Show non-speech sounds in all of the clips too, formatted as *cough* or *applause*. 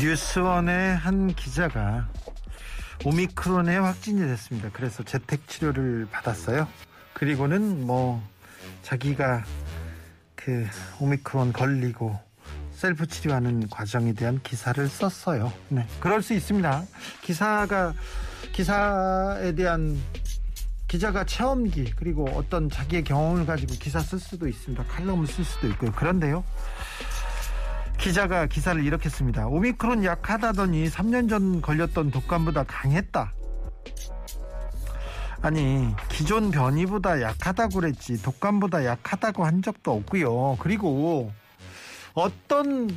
뉴스원의 한 기자가 오미크론에 확진이 됐습니다. 그래서 재택 치료를 받았어요. 그리고는 뭐 자기가 그 오미크론 걸리고 셀프 치료하는 과정에 대한 기사를 썼어요. 네, 그럴 수 있습니다. 기사가 기사에 대한 기자가 체험기 그리고 어떤 자기의 경험을 가지고 기사 쓸 수도 있습니다. 칼럼을 쓸 수도 있고요. 그런데요. 기자가 기사를 이렇게 씁니다. 오미크론 약하다더니 3년 전 걸렸던 독감보다 강했다. 아니 기존 변이보다 약하다고 그랬지 독감보다 약하다고 한 적도 없고요. 그리고 어떤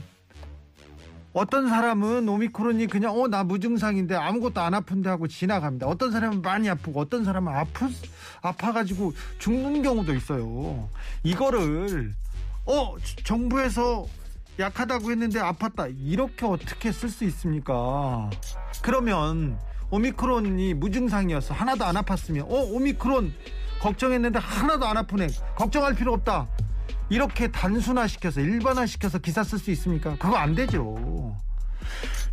어떤 사람은 오미크론이 그냥 어 나 무증상인데 아무것도 안 아픈데 하고 지나갑니다. 어떤 사람은 많이 아프고 어떤 사람은 아프 아파가지고 죽는 경우도 있어요. 이거를 어 정부에서 약하다고 했는데 아팠다 이렇게 어떻게 쓸 수 있습니까? 그러면 오미크론이 무증상이어서 하나도 안 아팠으면 어 오미크론 걱정했는데 하나도 안 아프네 걱정할 필요 없다 이렇게 단순화시켜서 일반화시켜서 기사 쓸 수 있습니까? 그거 안 되죠.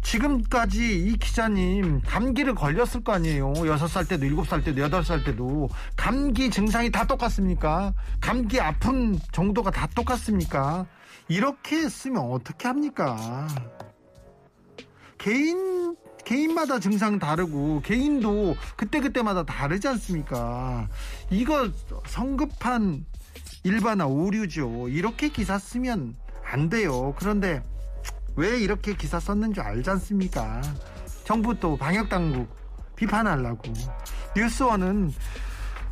지금까지 이 기자님 감기를 걸렸을 거 아니에요. 6살 때도 7살 때도 8살 때도 감기 증상이 다 똑같습니까? 감기 아픈 정도가 다 똑같습니까? 이렇게 쓰면 어떻게 합니까? 개인 개인마다 증상 다르고 개인도 그때그때마다 다르지 않습니까? 이거 성급한 일반화 오류죠. 이렇게 기사 쓰면 안 돼요. 그런데 왜 이렇게 기사 썼는지 알지 않습니까? 정부 또 방역당국 비판하려고. 뉴스원은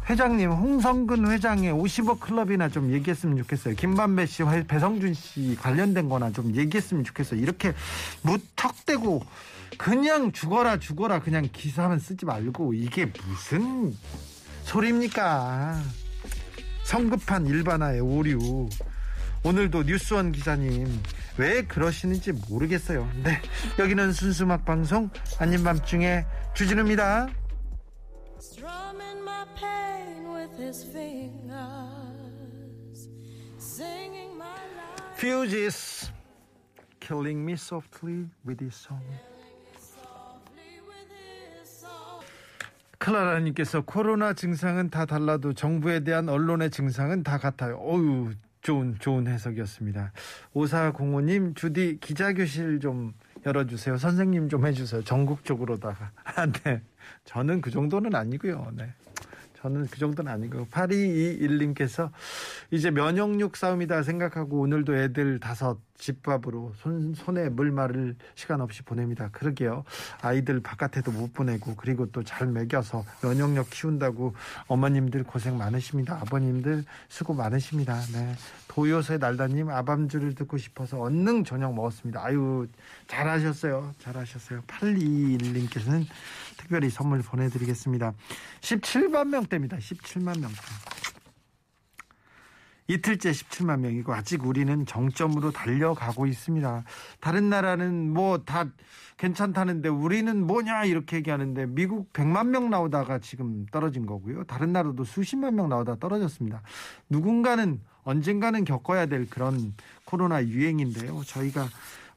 회장님 홍성근 회장의 50억 클럽이나 좀 얘기했으면 좋겠어요. 김반배 씨, 배성준 씨 관련된 거나 좀 얘기했으면 좋겠어요. 이렇게 무턱대고 그냥 죽어라 죽어라 그냥 기사만 쓰지 말고 이게 무슨 소리입니까? 성급한 일반화의 오류. 오늘도 뉴스원 기자님 왜 그러시는지 모르겠어요. 네, 여기는 순수막 방송 아닌 밤중에 주진우입니다. Fugees killing me softly with his song. softly with his song. 클라라님께서 코로나 증상은 다 달라도 정부에 대한 언론의 증상은 다 같아요. 어유 좋은 좋은 해석이었습니다. 오사공호님 주디 기자교실 좀 열어주세요. 선생님 좀 해주세요. 전국적으로다가. 아, *laughs* 네. 저는 그 정도는 아니고요. 네. 저는 그 정도는 아니고 8221님께서 이제 면역력 싸움이다 생각하고 오늘도 애들 다섯 집밥으로 손, 손에 물 마를 시간 없이 보냅니다. 그러게요. 아이들 바깥에도 못 보내고 그리고 또 잘 먹여서 면역력 키운다고 어머님들 고생 많으십니다. 아버님들 수고 많으십니다. 네. 도요새 날다님 아밤주를 듣고 싶어서 언능 저녁 먹었습니다. 아유 잘하셨어요. 잘하셨어요. 8221님께서는 특별히 선물 보내드리겠습니다. 17만 명대입니다. 17만 명대. 이틀째 17만 명이고 아직 우리는 정점으로 달려가고 있습니다. 다른 나라는 뭐 다 괜찮다는데 우리는 뭐냐 이렇게 얘기하는데 미국 100만 명 나오다가 지금 떨어진 거고요. 다른 나라도 수십만 명 나오다 떨어졌습니다. 누군가는 언젠가는 겪어야 될 그런 코로나 유행인데요. 저희가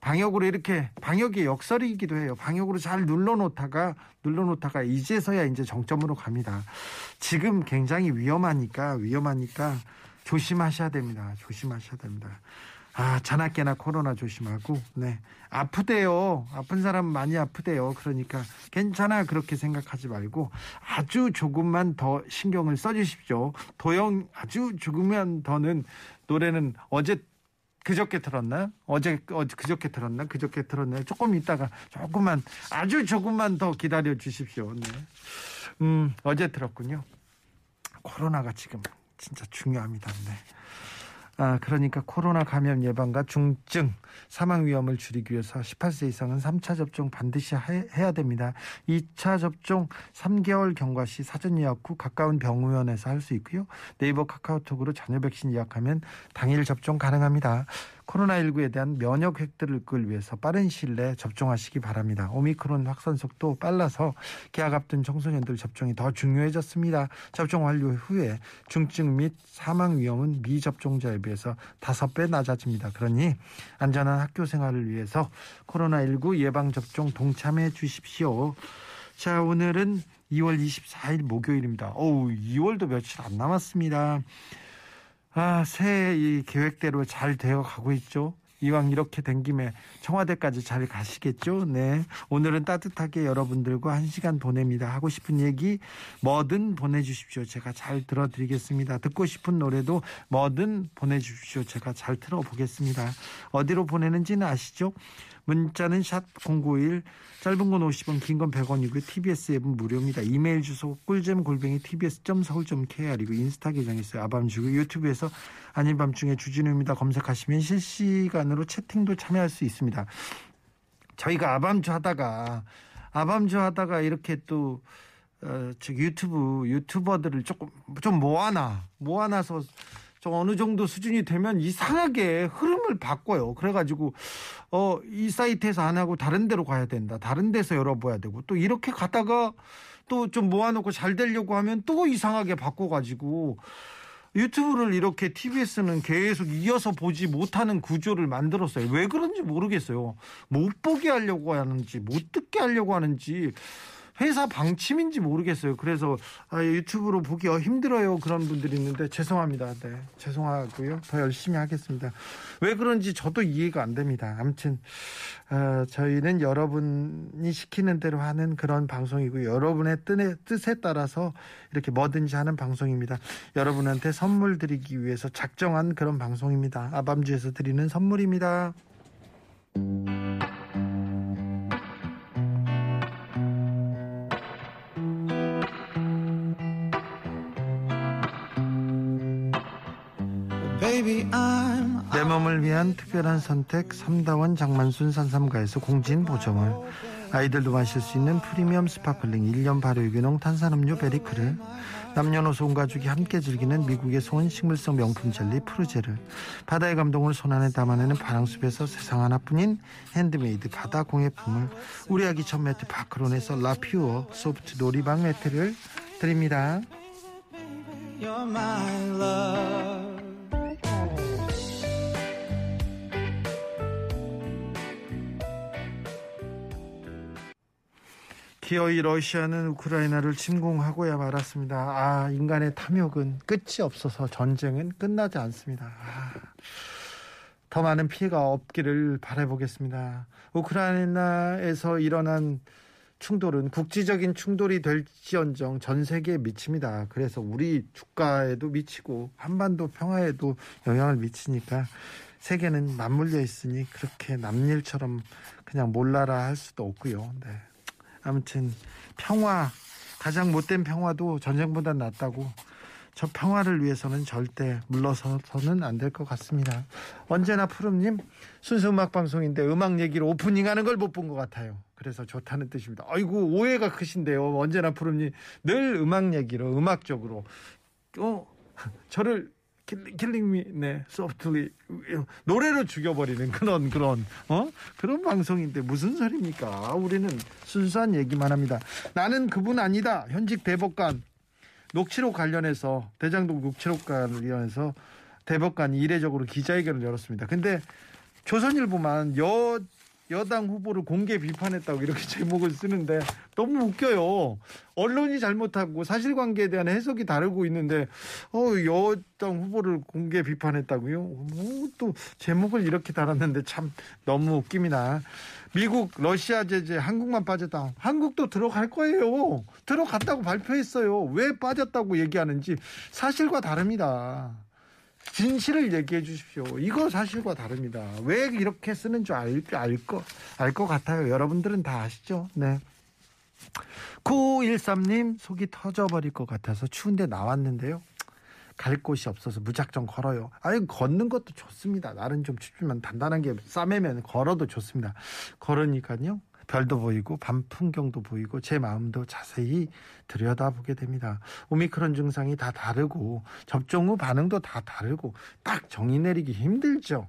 방역으로 이렇게 방역의 역설이기도 해요. 방역으로 잘 눌러놓다가 눌러놓다가 이제서야 이제 정점으로 갑니다. 지금 굉장히 위험하니까 위험하니까 조심하셔야 됩니다. 조심하셔야 됩니다. 아, 자나깨나 코로나 조심하고, 네. 아프대요. 아픈 사람 많이 아프대요. 그러니까 괜찮아. 그렇게 생각하지 말고 아주 조금만 더 신경을 써주십시오. 도영 아주 조금만 더는 노래는 어제 그저께 들었나? 어제, 어제 그저께 들었나? 그저께 들었나? 조금 있다가 조금만 아주 조금만 더 기다려 주십시오. 네. 음, 어제 들었군요. 코로나가 지금 진짜 중요합니다. 네. 아, 그러니까 코로나 감염 예방과 중증 사망 위험을 줄이기 위해서 18세 이상은 3차 접종 반드시 해, 해야 됩니다. 2차 접종 3개월 경과 시 사전 예약 후 가까운 병원에서 할 수 있고요. 네이버 카카오톡으로 자녀 백신 예약하면 당일 접종 가능합니다. 코로나19에 대한 면역 획득을 위해서 빠른 시일 내에 접종하시기 바랍니다. 오미크론 확산 속도 빨라서 계약 앞둔 청소년들 접종이 더 중요해졌습니다. 접종 완료 후에 중증 및 사망 위험은 미접종자에 비해서 다섯 배 낮아집니다. 그러니 안전한 학교 생활을 위해서 코로나19 예방접종 동참해 주십시오. 자, 오늘은 2월 24일 목요일입니다. 어우, 2월도 며칠 안 남았습니다. 아, 새해 이 계획대로 잘 되어 가고 있죠. 이왕 이렇게 된 김에 청와대까지 잘 가시겠죠? 네. 오늘은 따뜻하게 여러분들과 한 시간 보냅니다. 하고 싶은 얘기 뭐든 보내주십시오. 제가 잘 들어드리겠습니다. 듣고 싶은 노래도 뭐든 보내주십시오. 제가 잘 들어보겠습니다. 어디로 보내는지는 아시죠? 문자는 샵 091, 짧은 건 50원, 긴 건 100원이고요. TBS 앱은 무료입니다. 이메일 주소 꿀잼 골뱅이 tbs.서울.kr이고 인스타 계정 있어요. 아밤주고 유튜브에서 아닌 밤중에 주진우입니다. 검색하시면 실시간으로 채팅도 참여할 수 있습니다. 저희가 아밤주 하다가 아밤주 하다가 이렇게 또 어, 저 유튜브 유튜버들을 조금 좀 모아놔 모아놔서 좀 어느 정도 수준이 되면 이상하게 흐름을 바꿔요. 그래가지고 어 이 사이트에서 안 하고 다른 데로 가야 된다. 다른 데서 열어봐야 되고 또 이렇게 가다가 또 좀 모아놓고 잘 되려고 하면 또 이상하게 바꿔가지고 유튜브를 이렇게 TBS는 계속 이어서 보지 못하는 구조를 만들었어요. 왜 그런지 모르겠어요. 못 보게 하려고 하는지, 못 듣게 하려고 하는지, 회사 방침인지 모르겠어요. 그래서 아, 유튜브로 보기 힘들어요. 그런 분들이 있는데 죄송합니다. 네, 죄송하고요. 더 열심히 하겠습니다. 왜 그런지 저도 이해가 안 됩니다. 아무튼 어, 저희는 여러분이 시키는 대로 하는 그런 방송이고 여러분의 뜻에, 뜻에 따라서 이렇게 뭐든지 하는 방송입니다. 여러분한테 선물 드리기 위해서 작정한 그런 방송입니다. 아밤주에서 드리는 선물입니다. 내 몸을 위한 특별한 선택 삼다원 장만순 산삼가에서 공진 보정을. 아이들도 마실 수 있는 프리미엄 sparkling 1년 발효 유기농 탄산음료 베리크를. 남녀노소 온 가족이 함께 즐기는 미국의 소원 식물성 명품 젤리 프루제를. 바다의 감동을 손안에 담아내는 바랑숲에서 세상 하나뿐인 핸드메이드 바다 공예품을. 우리 아기 첫 매트 파크론에서 라퓨어 소프트 놀이방 매트를 드립니다. 기어이 러시아는 우크라이나를 침공하고야 말았습니다. 아, 인간의 탐욕은 끝이 없어서 전쟁은 끝나지 않습니다. 아, 더 많은 피해가 없기를 바라보겠습니다. 우크라이나에서 일어난 충돌은 국지적인 충돌이 될지언정 전 세계에 미칩니다. 그래서 우리 주가에도 미치고 한반도 평화에도 영향을 미치니까 세계는 맞물려 있으니 그렇게 남일처럼 그냥 몰라라 할 수도 없고요. 네. 아무튼 평화 가장 못된 평화도 전쟁보다 낫다고 저 평화를 위해서는 절대 물러서서는 안 될 것 같습니다. 언제나 푸름님 순수 음악 방송인데 음악 얘기로 오프닝하는 걸 못 본 것 같아요. 그래서 좋다는 뜻입니다. 아이고 오해가 크신데요. 언제나 푸름님 늘 음악 얘기로 음악적으로 어 *laughs* 저를 킬링미 네 소프트리 노래로 죽여버리는 그런 그런 어 그런 방송인데 무슨 소리입니까? 우리는 순수한 얘기만 합니다. 나는 그분 아니다. 현직 대법관 녹취록 관련해서 대장동 녹취록 관련해서 대법관이 이례적으로 기자회견을 열었습니다. 근데 조선일보만 여 여당 후보를 공개 비판했다고 이렇게 *laughs* 제목을 쓰는데 너무 웃겨요. 언론이 잘못하고 사실관계에 대한 해석이 다르고 있는데 어 여당 후보를 공개 비판했다고요? 뭐또 제목을 이렇게 달았는데 참 너무 웃깁니다. 미국 러시아 제재 한국만 빠졌다. 한국도 들어갈 거예요. 들어갔다고 발표했어요. 왜 빠졌다고 얘기하는지 사실과 다릅니다. 진실을 얘기해 주십시오. 이거 사실과 다릅니다. 왜 이렇게 쓰는 줄 알, 알 거, 알 것 같아요. 여러분들은 다 아시죠? 네. 9513님, 속이 터져버릴 것 같아서 추운데 나왔는데요. 갈 곳이 없어서 무작정 걸어요. 아니 걷는 것도 좋습니다. 날은 좀 춥지만 단단한 게 싸매면 걸어도 좋습니다. 걸으니까요. 별도 보이고 밤 풍경도 보이고 제 마음도 자세히 들여다보게 됩니다. 오미크론 증상이 다 다르고 접종 후 반응도 다 다르고 딱 정의 내리기 힘들죠.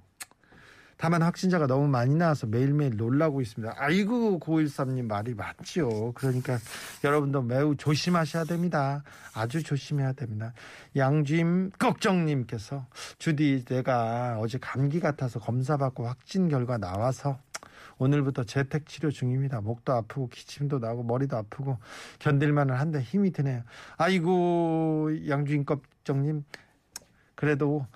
다만 확진자가 너무 많이 나와서 매일매일 놀라고 있습니다. 아이고 913님 말이 맞지요. 그러니까 여러분도 매우 조심하셔야 됩니다. 아주 조심해야 됩니다. 양주임 걱정님께서 주디 내가 어제 감기 같아서 검사받고 확진 결과 나와서 오늘부터 재택 치료 중입니다. 목도 아프고 기침도 나고 머리도 아프고 견딜만은 한데 힘이 드네요. 아이고 양주임 걱정님 그래도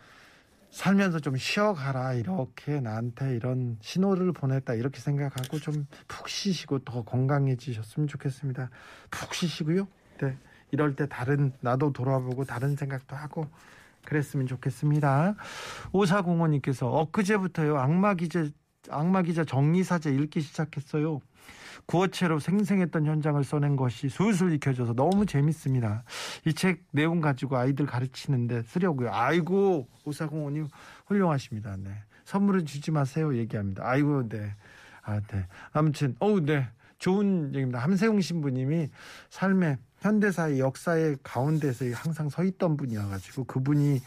살면서 좀 쉬어가라 이렇게 나한테 이런 신호를 보냈다 이렇게 생각하고 좀 푹 쉬시고 더 건강해지셨으면 좋겠습니다. 푹 쉬시고요. 네. 이럴 때 다른 나도 돌아보고 다른 생각도 하고 그랬으면 좋겠습니다. 오사공원님께서 엊그제부터요 악마 기자 악마 기자 정리사제 읽기 시작했어요. 구어체로 생생했던 현장을 써낸 것이 술술 익혀져서 너무 재밌습니다. 이 책 내용 가지고 아이들 가르치는데 쓰려고요. 아이고 오사공원님 훌륭하십니다. 네. 선물을 주지 마세요. 얘기합니다. 아이고 네. 아, 네. 아무튼 어우 네. 좋은 얘기입니다. 함세웅 신부님이 삶의 현대사의 역사의 가운데서 항상 서 있던 분이어가지고 그분이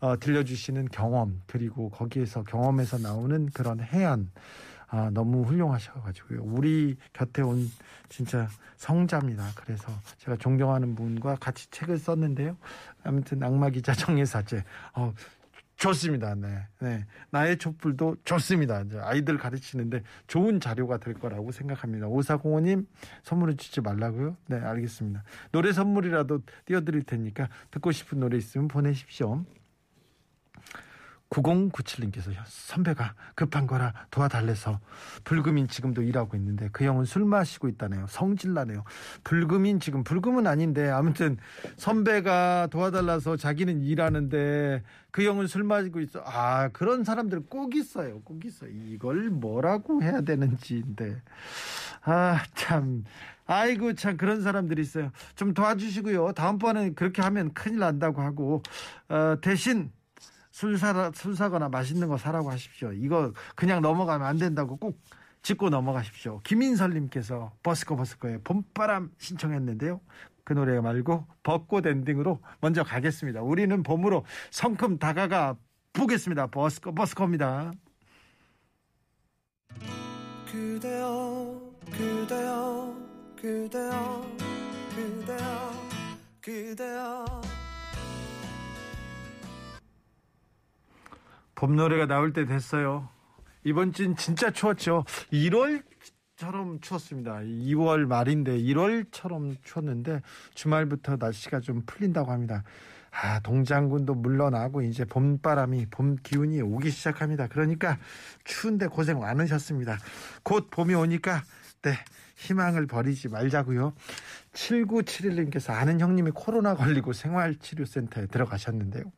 어, 들려주시는 경험 그리고 거기에서 경험에서 나오는 그런 해안 아, 너무 훌륭하셔가지고요. 우리 곁에 온 진짜 성자입니다. 그래서 제가 존경하는 분과 같이 책을 썼는데요. 아무튼 악마 기자 정예사제. 어, 좋습니다. 네. 네. 나의 촛불도 좋습니다. 아이들 가르치는데 좋은 자료가 될 거라고 생각합니다. 오사공원님 선물을 주지 말라고요? 네, 알겠습니다. 노래 선물이라도 띄워드릴 테니까 듣고 싶은 노래 있으면 보내십시오. 9097님께서 선배가 급한 거라 도와달래서 불금인 지금도 일하고 있는데 그 형은 술 마시고 있다네요. 성질나네요. 불금인 지금 불금은 아닌데 아무튼 선배가 도와달라서 자기는 일하는데 그 형은 술 마시고 있어. 아 그런 사람들 꼭 있어요. 꼭 있어요. 이걸 뭐라고 해야 되는지인데 아 참. 아이고 참 그런 사람들이 있어요. 좀 도와주시고요. 다음번에 그렇게 하면 큰일 난다고 하고 어, 대신 술 사라 술 사거나 맛있는 거 사라고 하십시오. 이거 그냥 넘어가면 안 된다고 꼭 짚고 넘어가십시오. 김인설님께서 버스커 버스커의 봄바람 신청했는데요. 그 노래 말고 벚꽃 엔딩으로 먼저 가겠습니다. 우리는 봄으로 성큼 다가가 보겠습니다. 버스커 버스커입니다. 그대여 그대여 그대여 그대여 그대여 봄 노래가 나올 때 됐어요. 이번 주는 진짜 추웠죠. 1월처럼 추웠습니다. 2월 말인데 1월처럼 추웠는데 주말부터 날씨가 좀 풀린다고 합니다. 아, 동장군도 물러나고 이제 봄바람이 봄 기운이 오기 시작합니다. 그러니까 추운데 고생 많으셨습니다. 곧 봄이 오니까 네, 희망을 버리지 말자고요. 7971님께서 아는 형님이 코로나 걸리고 생활치료센터에 들어가셨는데요.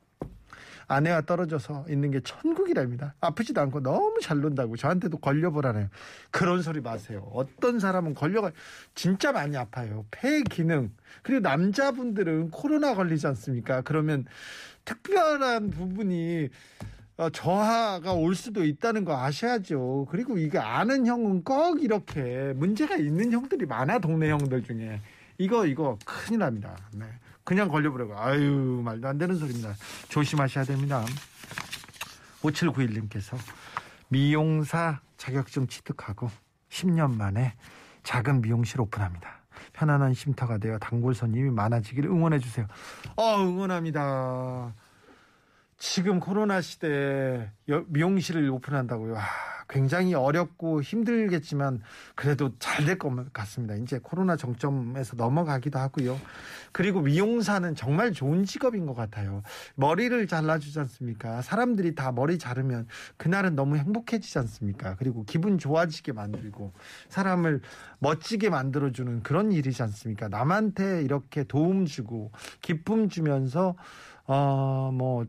아내와 떨어져서 있는 게 천국이랍니다. 아프지도 않고 너무 잘 논다고 저한테도 걸려보라네요. 그런 소리 마세요. 어떤 사람은 걸려가 진짜 많이 아파요. 폐 기능 그리고 남자분들은 코로나 걸리지 않습니까? 그러면 특별한 부분이 어, 저하가 올 수도 있다는 거 아셔야죠. 그리고 이게 아는 형은 꼭 이렇게 문제가 있는 형들이 많아 동네 형들 중에 이거 이거 큰일 납니다. 네. 그냥 걸려버리고 아유 말도 안 되는 소리입니다. 조심하셔야 됩니다. 5791님께서 미용사 자격증 취득하고 10년 만에 작은 미용실 오픈합니다. 편안한 쉼터가 되어 단골 손님이 많아지기를 응원해 주세요. 어 응원합니다. 지금 코로나 시대에 여- 미용실을 오픈한다고요. 아, 굉장히 어렵고 힘들겠지만 그래도 잘 될 것 같습니다. 이제 코로나 정점에서 넘어가기도 하고요. 그리고 미용사는 정말 좋은 직업인 것 같아요. 머리를 잘라주지 않습니까? 사람들이 다 머리 자르면 그날은 너무 행복해지지 않습니까? 그리고 기분 좋아지게 만들고 사람을 멋지게 만들어주는 그런 일이지 않습니까? 남한테 이렇게 도움 주고 기쁨 주면서 어 뭐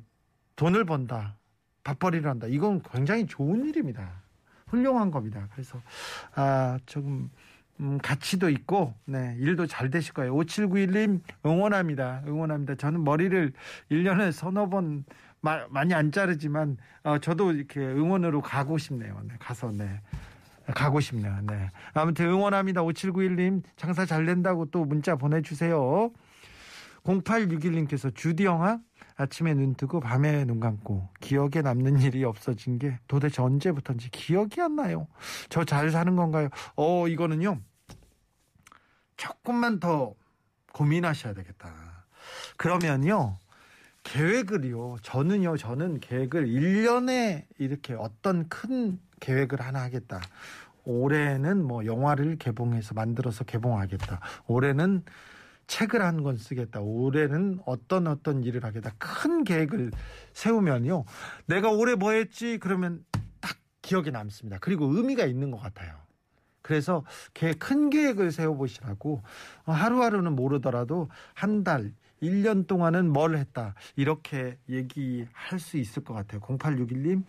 돈을 번다. 밥벌이를 한다. 이건 굉장히 좋은 일입니다. 훌륭한 겁니다. 그래서 아 조금 음, 가치도 있고 네, 일도 잘 되실 거예요. 5791님 응원합니다. 응원합니다. 저는 머리를 1년에 서너 번 마, 많이 안 자르지만 어, 저도 이렇게 응원으로 가고 싶네요. 네, 가서 네. 가고 싶네요. 네. 아무튼 응원합니다. 5791님 장사 잘 된다고 또 문자 보내주세요. 0861님께서 주디 영화 아침에 눈 뜨고 밤에 눈 감고 기억에 남는 일이 없어진 게 도대체 언제부턴지 기억이 안 나요. 저 잘 사는 건가요? 어 이거는요. 조금만 더 고민하셔야 되겠다. 그러면요. 계획을요. 저는요. 저는 계획을 1년에 이렇게 어떤 큰 계획을 하나 하겠다. 올해는 뭐 영화를 개봉해서 만들어서 개봉하겠다. 올해는 책을 한 권 쓰겠다. 올해는 어떤 어떤 일을 하겠다. 큰 계획을 세우면요. 내가 올해 뭐 했지? 그러면 딱 기억에 남습니다. 그리고 의미가 있는 것 같아요. 그래서 계- 큰 계획을 세워보시라고 어, 하루하루는 모르더라도 한 달, 1년 동안은 뭘 했다. 이렇게 얘기할 수 있을 것 같아요. 0861님,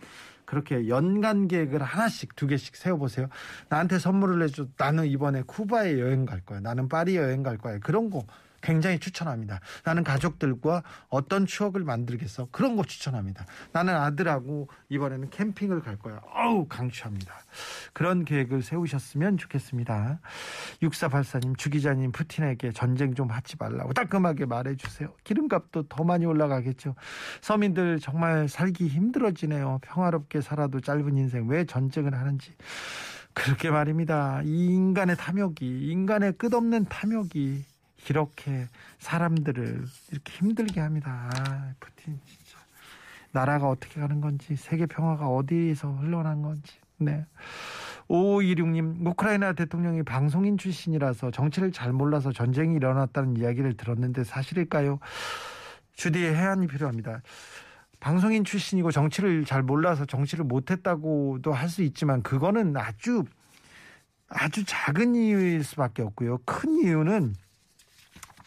그렇게 연간 계획을 하나씩 두 개씩 세워보세요. 나한테 선물을 해줘. 나는 이번에 쿠바에 여행 갈 거야. 나는 파리 여행 갈 거야. 그런 거 굉장히 추천합니다. 나는 가족들과 어떤 추억을 만들겠어. 그런 거 추천합니다. 나는 아들하고 이번에는 캠핑을 갈 거야. 어우, 강추합니다. 그런 계획을 세우셨으면 좋겠습니다. 6484님, 주기자님, 푸틴에게 전쟁 좀 하지 말라고 따끔하게 말해주세요. 기름값도 더 많이 올라가겠죠. 서민들 정말 살기 힘들어지네요. 평화롭게 살아도 짧은 인생 왜 전쟁을 하는지. 그렇게 말입니다. 이 인간의 탐욕이, 인간의 끝없는 탐욕이 이렇게 사람들을 이렇게 힘들게 합니다. 아, 푸틴 진짜. 나라가 어떻게 가는 건지, 세계 평화가 어디에서 흘러난 건지. 네. 5526님, 우크라이나 대통령이 방송인 출신이라서 정치를 잘 몰라서 전쟁이 일어났다는 이야기를 들었는데 사실일까요? 주디의 해안이 필요합니다. 방송인 출신이고 정치를 잘 몰라서 정치를 못했다고도 할 수 있지만 그거는 아주 아주 작은 이유일 수밖에 없고요. 큰 이유는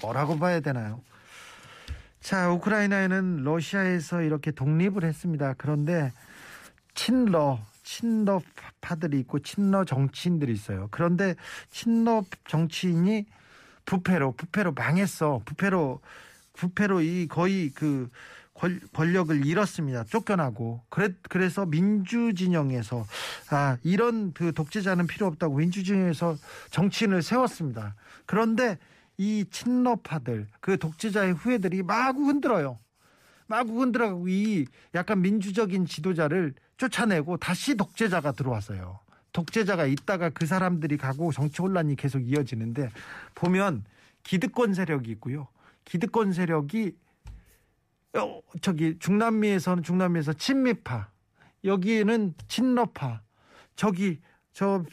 뭐라고 봐야 되나요? 자, 우크라이나에는 러시아에서 이렇게 독립을 했습니다. 그런데 친러, 친러파들이 있고 친러 정치인들이 있어요. 그런데 친러 정치인이 부패로, 부패로 망했어. 부패로, 부패로 이 거의 그 권- 권력을 잃었습니다. 쫓겨나고. 그래, 그래서 민주진영에서, 아, 이런 그 독재자는 필요 없다고 민주진영에서 정치인을 세웠습니다. 그런데 이 친러파들, 그 독재자의 후예들이 마구 흔들어요. 마구 흔들어가고 이 약간 민주적인 지도자를 쫓아내고 다시 독재자가 들어왔어요. 독재자가 있다가 그 사람들이 가고 정치 혼란이 계속 이어지는데 보면 기득권 세력이 있고요. 기득권 세력이 어, 저기 중남미에서는 중남미에서 친미파, 여기에는 친러파, 저기 저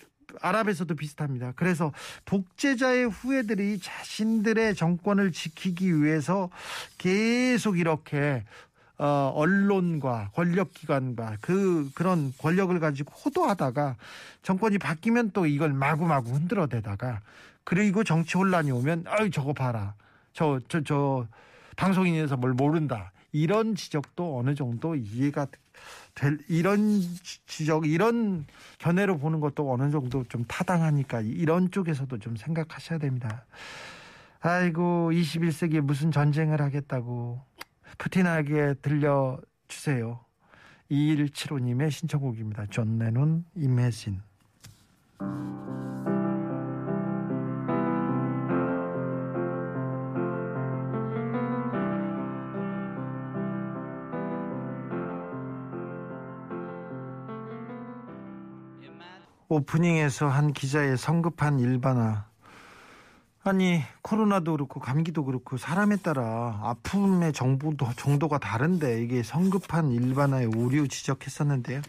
아랍에서도 비슷합니다. 그래서 독재자의 후예들이 자신들의 정권을 지키기 위해서 계속 이렇게 어, 언론과 권력기관과 그 그런 권력을 가지고 호도하다가 정권이 바뀌면 또 이걸 마구마구 흔들어대다가 그리고 정치 혼란이 오면 아유 저거 봐라 저 저 저 방송인에서 뭘 모른다 이런 지적도 어느 정도 이해가 될 이런 지- 지적 이런 견해로 보는 것도 어느 정도 좀 타당하니까 이런 쪽에서도 좀 생각하셔야 됩니다. 아이고 21세기에 무슨 전쟁을 하겠다고 푸틴에게 들려 주세요. 2175님의 신청곡입니다. 존 레논 Imagine 오프닝에서 한 기자의 성급한 일반화 아니 코로나도 그렇고 감기도 그렇고 사람에 따라 아픔의 정도도 정도가 다른데 이게 성급한 일반화의 오류 지적했었는데요.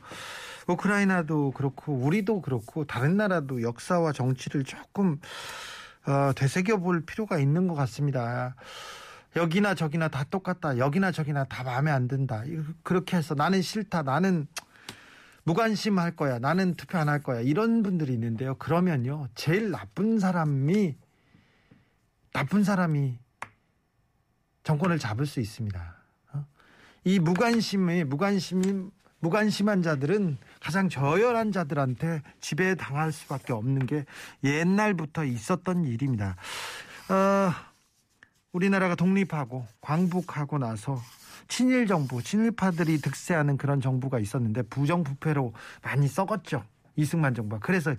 우크라이나도 그렇고 우리도 그렇고 다른 나라도 역사와 정치를 조금 어, 되새겨 볼 필요가 있는 것 같습니다. 여기나 저기나 다 똑같다. 여기나 저기나 다 마음에 안 든다. 그렇게 해서 나는 싫다. 나는 무관심 할 거야. 나는 투표 안 할 거야. 이런 분들이 있는데요. 그러면요. 제일 나쁜 사람이 나쁜 사람이 정권을 잡을 수 있습니다. 어? 이 무관심이 무관심이 무관심한 자들은 가장 저열한 자들한테 지배 당할 수밖에 없는 게 옛날부터 있었던 일입니다. 어, 우리나라가 독립하고 광복하고 나서 친일 정부, 친일파들이 득세하는 그런 정부가 있었는데 부정부패로 많이 썩었죠. 이승만 정부가. 그래서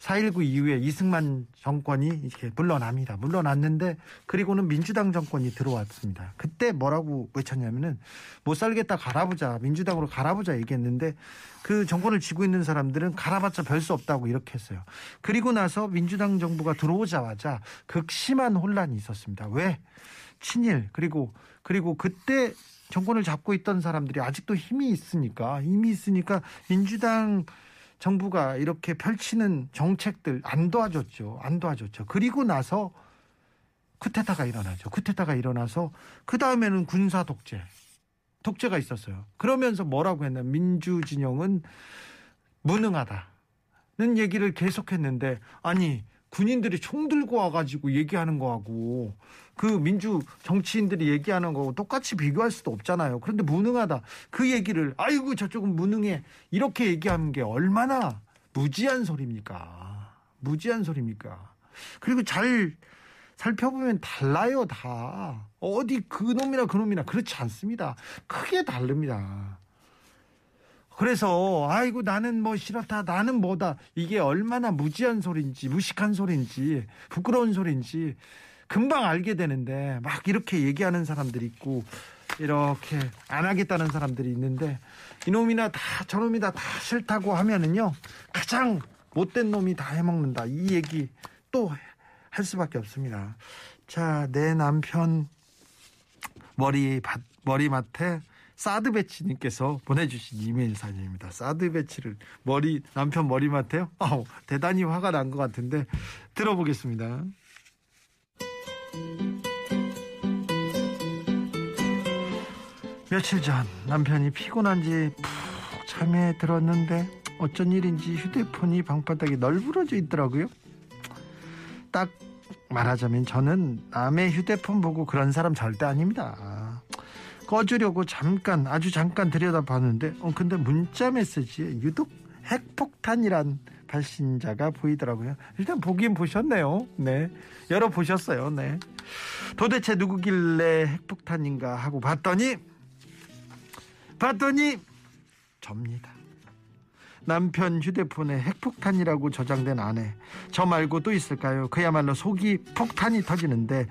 4.19 이후에 이승만 정권이 이렇게 물러납니다. 물러났는데 그리고는 민주당 정권이 들어왔습니다. 그때 뭐라고 외쳤냐면은 못 살겠다 갈아보자. 민주당으로 갈아보자 얘기했는데 그 정권을 쥐고 있는 사람들은 갈아봤자 별 수 없다고 이렇게 했어요. 그리고 나서 민주당 정부가 들어오자마자 극심한 혼란이 있었습니다. 왜? 친일 그리고 그리고 그때 정권을 잡고 있던 사람들이 아직도 힘이 있으니까 힘이 있으니까 민주당 정부가 이렇게 펼치는 정책들 안 도와줬죠. 안 도와줬죠. 그리고 나서 쿠데타가 일어나죠. 쿠데타가 일어나서 그 다음에는 군사 독재, 독재가 있었어요. 그러면서 뭐라고 했나? 민주 진영은 무능하다는 얘기를 계속했는데 아니 군인들이 총 들고 와가지고 얘기하는 거하고 그 민주 정치인들이 얘기하는 거하고 똑같이 비교할 수도 없잖아요. 그런데 무능하다. 그 얘기를 아이고 저쪽은 무능해. 이렇게 얘기하는 게 얼마나 무지한 소리입니까? 무지한 소리입니까? 그리고 잘 살펴보면 달라요, 다. 어디 그놈이나 그놈이나 그렇지 않습니다. 크게 다릅니다. 그래서 아이고 나는 뭐 싫었다 나는 뭐다 이게 얼마나 무지한 소리인지 무식한 소리인지 부끄러운 소리인지 금방 알게 되는데 막 이렇게 얘기하는 사람들이 있고 이렇게 안 하겠다는 사람들이 있는데 이놈이나 다 저놈이다 다 싫다고 하면은요 가장 못된 놈이 다 해먹는다 이 얘기 또 할 수밖에 없습니다. 자 내 남편 머리 밭 머리맡에 사드 배치님께서 보내주신 이메일 사진입니다. 사드 배치를 머리 남편 머리맡에요? 아우 대단히 화가 난 것 같은데 들어보겠습니다. 며칠 전 남편이 피곤한지 푹 잠에 들었는데 어쩐 일인지 휴대폰이 방바닥에 널브러져 있더라고요. 딱 말하자면 저는 남의 휴대폰 보고 그런 사람 절대 아닙니다. 꺼주려고 잠깐 아주 잠깐 들여다봤는데 어 근데 문자 메시지에 유독 핵폭탄이란 발신자가 보이더라고요. 일단 보긴 보셨네요. 네. 열어 보셨어요. 네. 도대체 누구길래 핵폭탄인가 하고 봤더니 봤더니 접니다. 남편 휴대폰에 핵폭탄이라고 저장된 아내. 저 말고 또 있을까요? 그야말로 속이 폭탄이 터지는데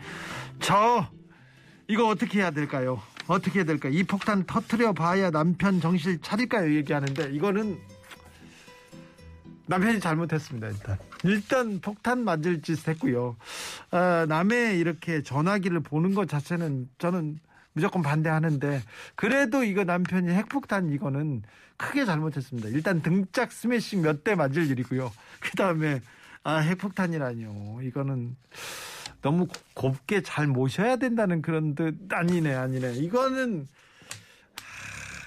저 이거 어떻게 해야 될까요? 어떻게 해야 될까요? 이 폭탄 터트려 봐야 남편 정신 차릴까요? 얘기하는데 이거는 남편이 잘못했습니다. 일단 일단 폭탄 맞을 짓 했고요. 아, 남의 이렇게 전화기를 보는 것 자체는 저는 무조건 반대하는데 그래도 이거 남편이 핵폭탄 이거는 크게 잘못했습니다. 일단 등짝 스매싱 몇 대 맞을 일이고요. 그 다음에 아 핵폭탄이라뇨. 이거는 너무 곱게 잘 모셔야 된다는 그런 뜻 아니네 아니네. 이거는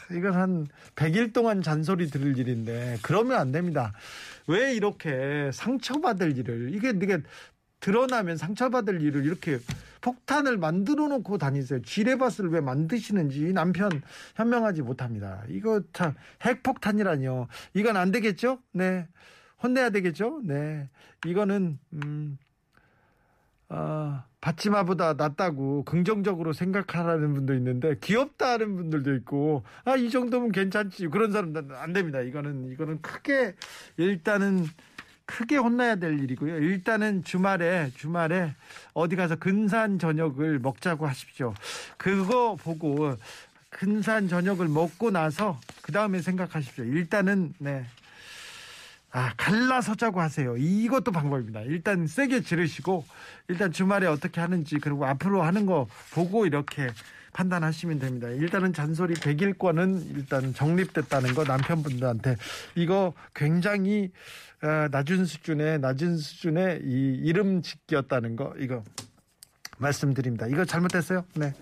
하, 이건 한 100일 동안 잔소리 들을 일인데 그러면 안 됩니다. 왜 이렇게 상처받을 일을 이게 이게 드러나면 상처받을 일을 이렇게 폭탄을 만들어 놓고 다니세요. 지뢰밭을 왜 만드시는지 남편 현명하지 못합니다. 이거 참 핵폭탄이라뇨. 이건 안 되겠죠? 네. 혼내야 되겠죠? 네. 이거는 음 아, 받지마보다 낫다고 긍정적으로 생각하라는 분도 있는데 귀엽다는 분들도 있고 아 이 정도면 괜찮지 그런 사람들은 안 됩니다. 이거는 이거는 크게 일단은 크게 혼나야 될 일이고요. 일단은 주말에 주말에 어디 가서 근사한 저녁을 먹자고 하십시오. 그거 보고 근사한 저녁을 먹고 나서 그 다음에 생각하십시오. 일단은 네. 아, 갈라서자고 하세요. 이것도 방법입니다. 일단 세게 지르시고, 일단 주말에 어떻게 하는지, 그리고 앞으로 하는 거 보고 이렇게 판단하시면 됩니다. 일단은 잔소리 100일권은 일단 정립됐다는 거 남편분들한테 이거 굉장히 어, 낮은 수준의 낮은 수준의 이 이름 짓기였다는 거 이거 말씀드립니다. 이거 잘못됐어요? 네.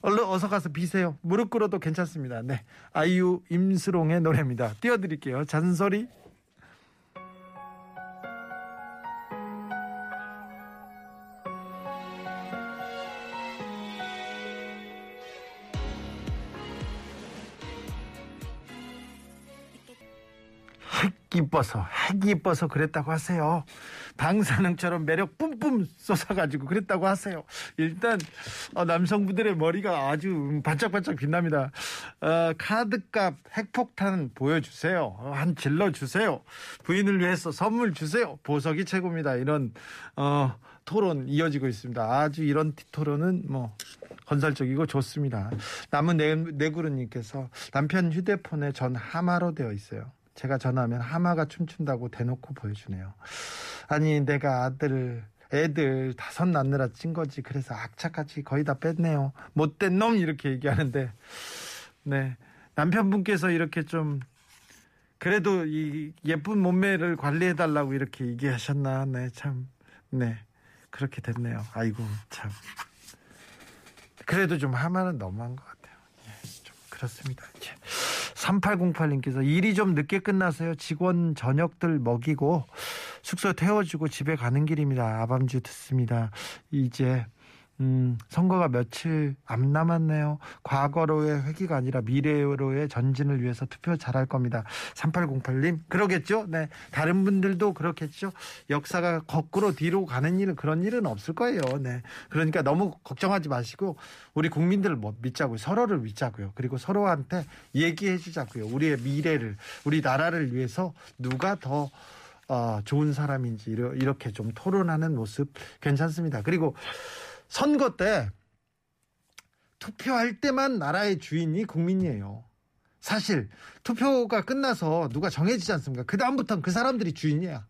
얼른 어서 가서 비세요. 무릎 꿇어도 괜찮습니다. 네. 아이유 임수롱의 노래입니다. 띄워드릴게요. 잔소리. 이뻐서 핵이 이뻐서 그랬다고 하세요. 방사능처럼 매력 뿜뿜 쏟아가지고 그랬다고 하세요. 일단 어, 남성분들의 머리가 아주 반짝반짝 빛납니다. 어, 카드값 핵폭탄 보여주세요. 어, 한 질러 주세요. 부인을 위해서 선물 주세요. 보석이 최고입니다. 이런 어, 토론 이어지고 있습니다. 아주 이런 토론은 뭐 건설적이고 좋습니다. 남은 네, 네구르님께서 남편 휴대폰에 전 하마로 되어 있어요. 제가 전화하면 하마가 춤춘다고 대놓고 보여주네요. 아니 내가 아들 애들 다섯 낳느라 찐 거지. 그래서 악착같이 거의 다 뺐네요. 못된 놈 이렇게 얘기하는데 네 남편분께서 이렇게 좀 그래도 이 예쁜 몸매를 관리해 달라고 이렇게 얘기하셨나 네참네 그렇게 됐네요. 아이고 참 그래도 좀 하마는 너무한 것 같아요. 예, 좀 그렇습니다. 예. 3808님께서 일이 좀 늦게 끝나서요. 직원 저녁들 먹이고 숙소 태워주고 집에 가는 길입니다. 아밤주 듣습니다. 이제 음, 선거가 며칠 안 남았네요. 과거로의 회기가 아니라 미래로의 전진을 위해서 투표 잘할 겁니다. 3808님, 그러겠죠? 네. 다른 분들도 그렇겠죠? 역사가 거꾸로 뒤로 가는 일은 그런 일은 없을 거예요. 네. 그러니까 너무 걱정하지 마시고, 우리 국민들을 뭐 믿자고요. 서로를 믿자고요. 그리고 서로한테 얘기해 주자고요. 우리의 미래를, 우리 나라를 위해서 누가 더 어, 좋은 사람인지 이렇게 좀 토론하는 모습 괜찮습니다. 그리고 선거 때 투표할 때만 나라의 주인이 국민이에요. 사실 투표가 끝나서 누가 정해지지 않습니까? 그 다음부터는 그 사람들이 주인이야.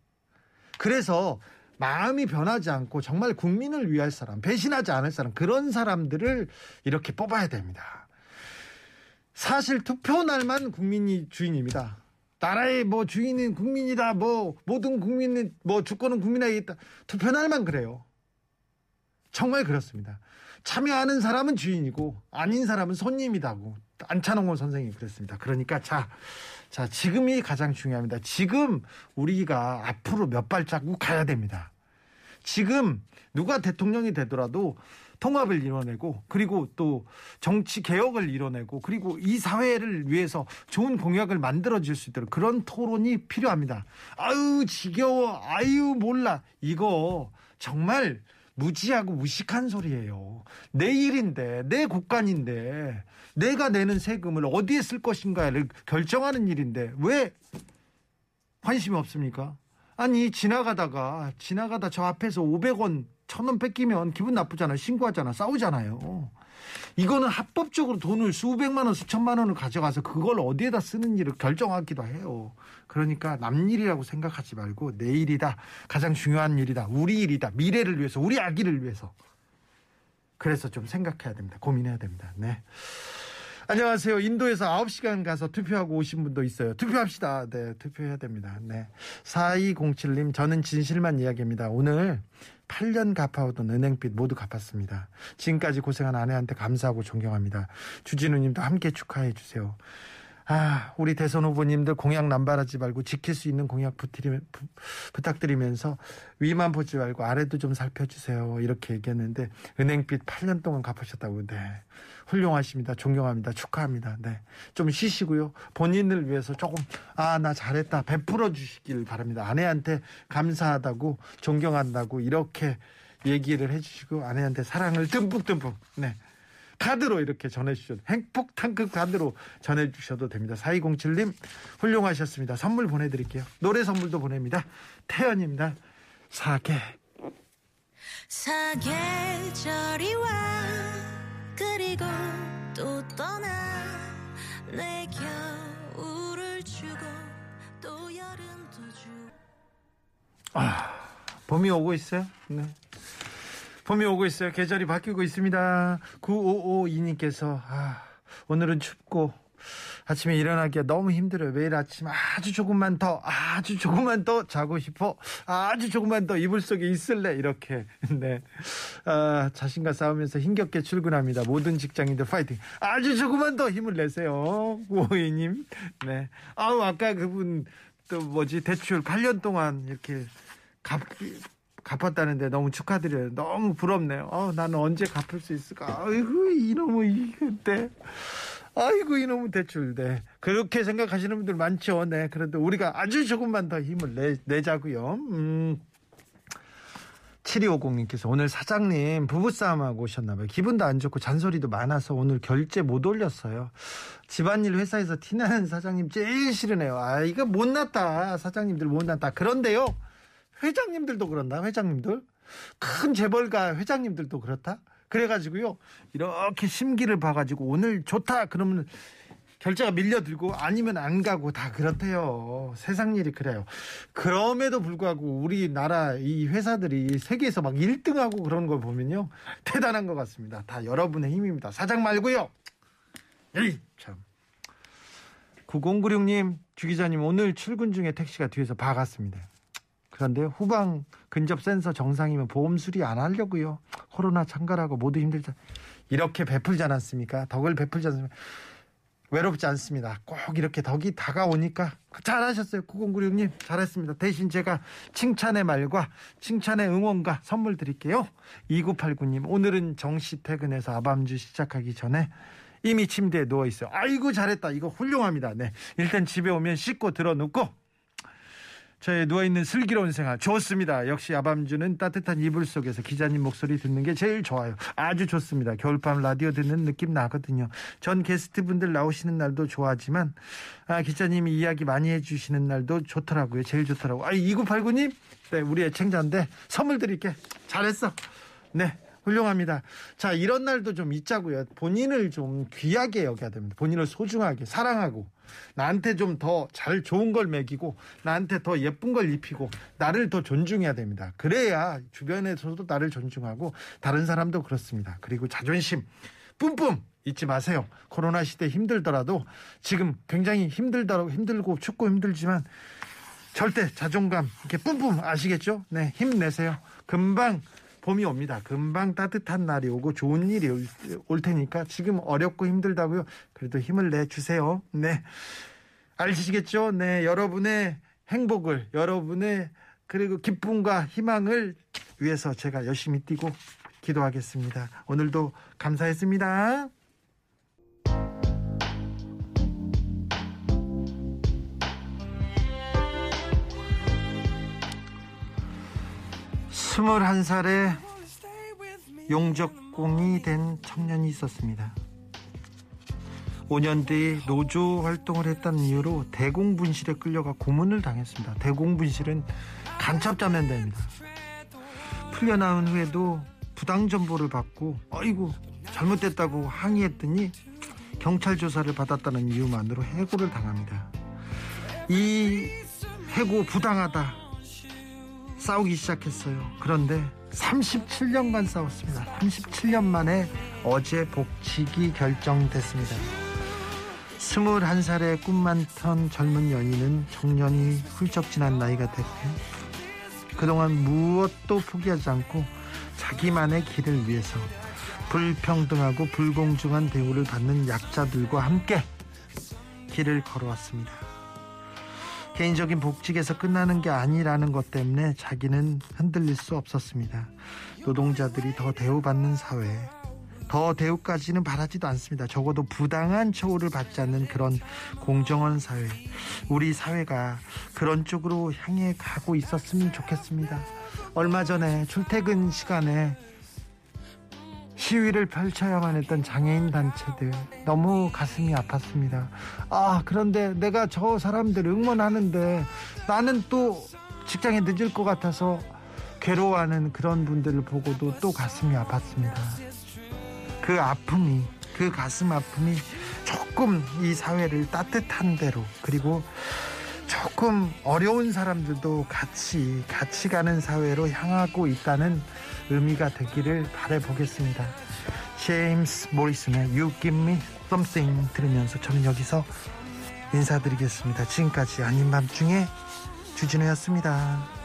그래서 마음이 변하지 않고 정말 국민을 위할 사람, 배신하지 않을 사람 그런 사람들을 이렇게 뽑아야 됩니다. 사실 투표 날만 국민이 주인입니다. 나라의 뭐 주인은 국민이다, 뭐 모든 국민은 뭐 주권은 국민에게 있다. 투표 날만 그래요. 정말 그렇습니다. 참여하는 사람은 주인이고 아닌 사람은 손님이다고 안찬홍 선생님이 그랬습니다. 그러니까 자, 자 지금이 가장 중요합니다. 지금 우리가 앞으로 몇 발자국 가야 됩니다. 지금 누가 대통령이 되더라도 통합을 이뤄내고 그리고 또 정치 개혁을 이뤄내고 그리고 이 사회를 위해서 좋은 공약을 만들어 줄 수 있도록 그런 토론이 필요합니다. 아유 지겨워 아유 몰라 이거 정말 무지하고 무식한 소리예요. 내 일인데, 내 국간인데, 내가 내는 세금을 어디에 쓸 것인가를 결정하는 일인데, 왜 관심이 없습니까? 아니, 지나가다가, 지나가다 저 앞에서 500원, 1000원 뺏기면 기분 나쁘잖아요. 신고하잖아. 싸우잖아요. 이거는 합법적으로 돈을 수백만 원, 수천만 원을 가져가서 그걸 어디에다 쓰는 일을 결정하기도 해요. 그러니까 남 일이라고 생각하지 말고 내 일이다. 가장 중요한 일이다. 우리 일이다. 미래를 위해서, 우리 아기를 위해서. 그래서 좀 생각해야 됩니다. 고민해야 됩니다. 네. 안녕하세요. 인도에서 9시간 가서 투표하고 오신 분도 있어요. 투표합시다. 네, 투표해야 됩니다. 네. 4207님, 저는 진실만 이야기합니다. 오늘 8년 갚아오던 은행빚 모두 갚았습니다. 지금까지 고생한 아내한테 감사하고 존경합니다. 주진우님도 함께 축하해 주세요. 아, 우리 대선 후보님들 공약 남발하지 말고 지킬 수 있는 공약 부탁드리, 부, 부탁드리면서 위만 보지 말고 아래도 좀 살펴주세요. 이렇게 얘기했는데 은행빚 8년 동안 갚으셨다고. 네. 훌륭하십니다. 존경합니다. 축하합니다. 네. 좀 쉬시고요. 본인을 위해서 조금, 아, 나 잘했다. 베풀어 주시길 바랍니다. 아내한테 감사하다고, 존경한다고, 이렇게 얘기를 해 주시고, 아내한테 사랑을 듬뿍듬뿍, 네. 카드로 이렇게 전해주셔도 행복탄급 카드로 전해주셔도 됩니다. 4207님 훌륭하셨습니다. 선물 보내드릴게요. 노래 선물도 보냅니다. 태연입니다. 사계 사계절이 와 그리고 또 떠나 내 겨울을 주고 또 여름도 주고 아, 봄이 오고 있어요. 네. 봄이 오고 있어요. 계절이 바뀌고 있습니다. 9552님께서 아, 오늘은 춥고 아침에 일어나기가 너무 힘들어요. 매일 아침 아주 조금만 더, 아주 조금만 더 자고 싶어. 아주 조금만 더 이불 속에 있을래. 이렇게. *laughs* 네. 아, 자신과 싸우면서 힘겹게 출근합니다. 모든 직장인들 파이팅. 아주 조금만 더 힘을 내세요. 9552님. 네. 아우, 아까 그분 또 뭐지, 대출 8년 동안 이렇게 갚, 갚았다는데 너무 축하드려요. 너무 부럽네요. 어, 나는 언제 갚을 수 있을까? 아이고, 이놈의 이때. 아이고 이놈의 대출 네 그렇게 생각하시는 분들 많죠 네 그래도 우리가 아주 조금만 더 힘을 내, 내자고요 음 7250님께서 오늘 사장님 부부싸움하고 오셨나봐요. 기분도 안 좋고 잔소리도 많아서 오늘 결제 못 올렸어요. 집안일 회사에서 티나는 사장님 제일 싫으네요. 아, 이거 못났다. 사장님들 못났다. 그런데요. 회장님들도 그런다. 회장님들. 큰 재벌가 회장님들도 그렇다. 그래가지고요. 이렇게 심기를 봐가지고 오늘 좋다. 그러면 결제가 밀려들고 아니면 안 가고 다 그렇대요. 세상 일이 그래요. 그럼에도 불구하고 우리나라 이 회사들이 세계에서 막 1등하고 그런 걸 보면요. 대단한 것 같습니다. 다 여러분의 힘입니다. 사장 말고요. 에이, 참. 9096님, 주기자님, 오늘 출근 중에 택시가 뒤에서 박았습니다. 그런데 후방 근접 센서 정상이면 보험 수리 안 하려고요. 코로나 참가라고 모두 힘들자. 이렇게 베풀지 않았습니까? 덕을 베풀지 않습니까? 외롭지 않습니다. 꼭 이렇게 덕이 다가오니까 잘하셨어요. 9096님 잘했습니다. 대신 제가 칭찬의 말과 칭찬의 응원과 선물 드릴게요. 2989님 오늘은 정시 퇴근해서 아밤주 시작하기 전에 이미 침대에 누워 있어요. 아이고 잘했다. 이거 훌륭합니다. 네. 일단 집에 오면 씻고 들어 눕고 저의 누워있는 슬기로운 생활 좋습니다. 역시 아밤주는 따뜻한 이불 속에서 기자님 목소리 듣는 게 제일 좋아요. 아주 좋습니다. 겨울밤 라디오 듣는 느낌 나거든요. 전 게스트분들 나오시는 날도 좋아하지만 아, 기자님이 이야기 많이 해주시는 날도 좋더라고요. 제일 좋더라고요. 아, 2989님 네, 우리 애청자인데 선물 드릴게. 잘했어. 네. 훌륭합니다. 자, 이런 날도 좀 있자고요. 본인을 좀 귀하게 여겨야 됩니다. 본인을 소중하게 사랑하고 나한테 좀 더 잘 좋은 걸 먹이고 나한테 더 예쁜 걸 입히고 나를 더 존중해야 됩니다. 그래야 주변에서도 나를 존중하고 다른 사람도 그렇습니다. 그리고 자존심 뿜뿜 잊지 마세요. 코로나 시대 힘들더라도 지금 굉장히 힘들더라고 힘들고 춥고 힘들지만 절대 자존감 이렇게 뿜뿜 아시겠죠? 네, 힘내세요. 금방 봄이 옵니다. 금방 따뜻한 날이 오고 좋은 일이 올, 올 테니까 지금 어렵고 힘들다고요. 그래도 힘을 내 주세요. 네. 아시겠죠? 네. 여러분의 행복을, 여러분의 그리고 기쁨과 희망을 위해서 제가 열심히 뛰고 기도하겠습니다. 오늘도 감사했습니다. 스물한 살에 용적공이 된 청년이 있었습니다. 5년 뒤 노조 활동을 했다는 이유로 대공분실에 끌려가 고문을 당했습니다. 대공분실은 간첩자면 됩니다. 풀려나온 후에도 부당 정보를 받고 어이구 잘못됐다고 항의했더니 경찰 조사를 받았다는 이유만으로 해고를 당합니다. 이 해고 부당하다 싸우기 시작했어요. 그런데 37년간 싸웠습니다. 37년 만에 어제 복직이 결정됐습니다. 21살의 꿈만 턴 젊은 연인은 청년이 훌쩍 지난 나이가 됐고 그동안 무엇도 포기하지 않고 자기만의 길을 위해서 불평등하고 불공정한 대우를 받는 약자들과 함께 길을 걸어왔습니다. 개인적인 복직에서 끝나는 게 아니라는 것 때문에 자기는 흔들릴 수 없었습니다. 노동자들이 더 대우받는 사회, 더 대우까지는 바라지도 않습니다. 적어도 부당한 처우를 받지 않는 그런 공정한 사회, 우리 사회가 그런 쪽으로 향해 가고 있었으면 좋겠습니다. 얼마 전에 출퇴근 시간에 시위를 펼쳐야만 했던 장애인 단체들 너무 가슴이 아팠습니다. 아 그런데 내가 저 사람들 응원하는데 나는 또 직장에 늦을 것 같아서 괴로워하는 그런 분들을 보고도 또 가슴이 아팠습니다. 그 아픔이 그 가슴 아픔이 조금 이 사회를 따뜻한 대로 그리고 조금 어려운 사람들도 같이 같이 가는 사회로 향하고 있다는 의미가 되기를 바라보겠습니다. 제임스 모리슨의 You Give Me Something 들으면서 저는 여기서 인사드리겠습니다. 지금까지 아닌 밤중에 주진우였습니다.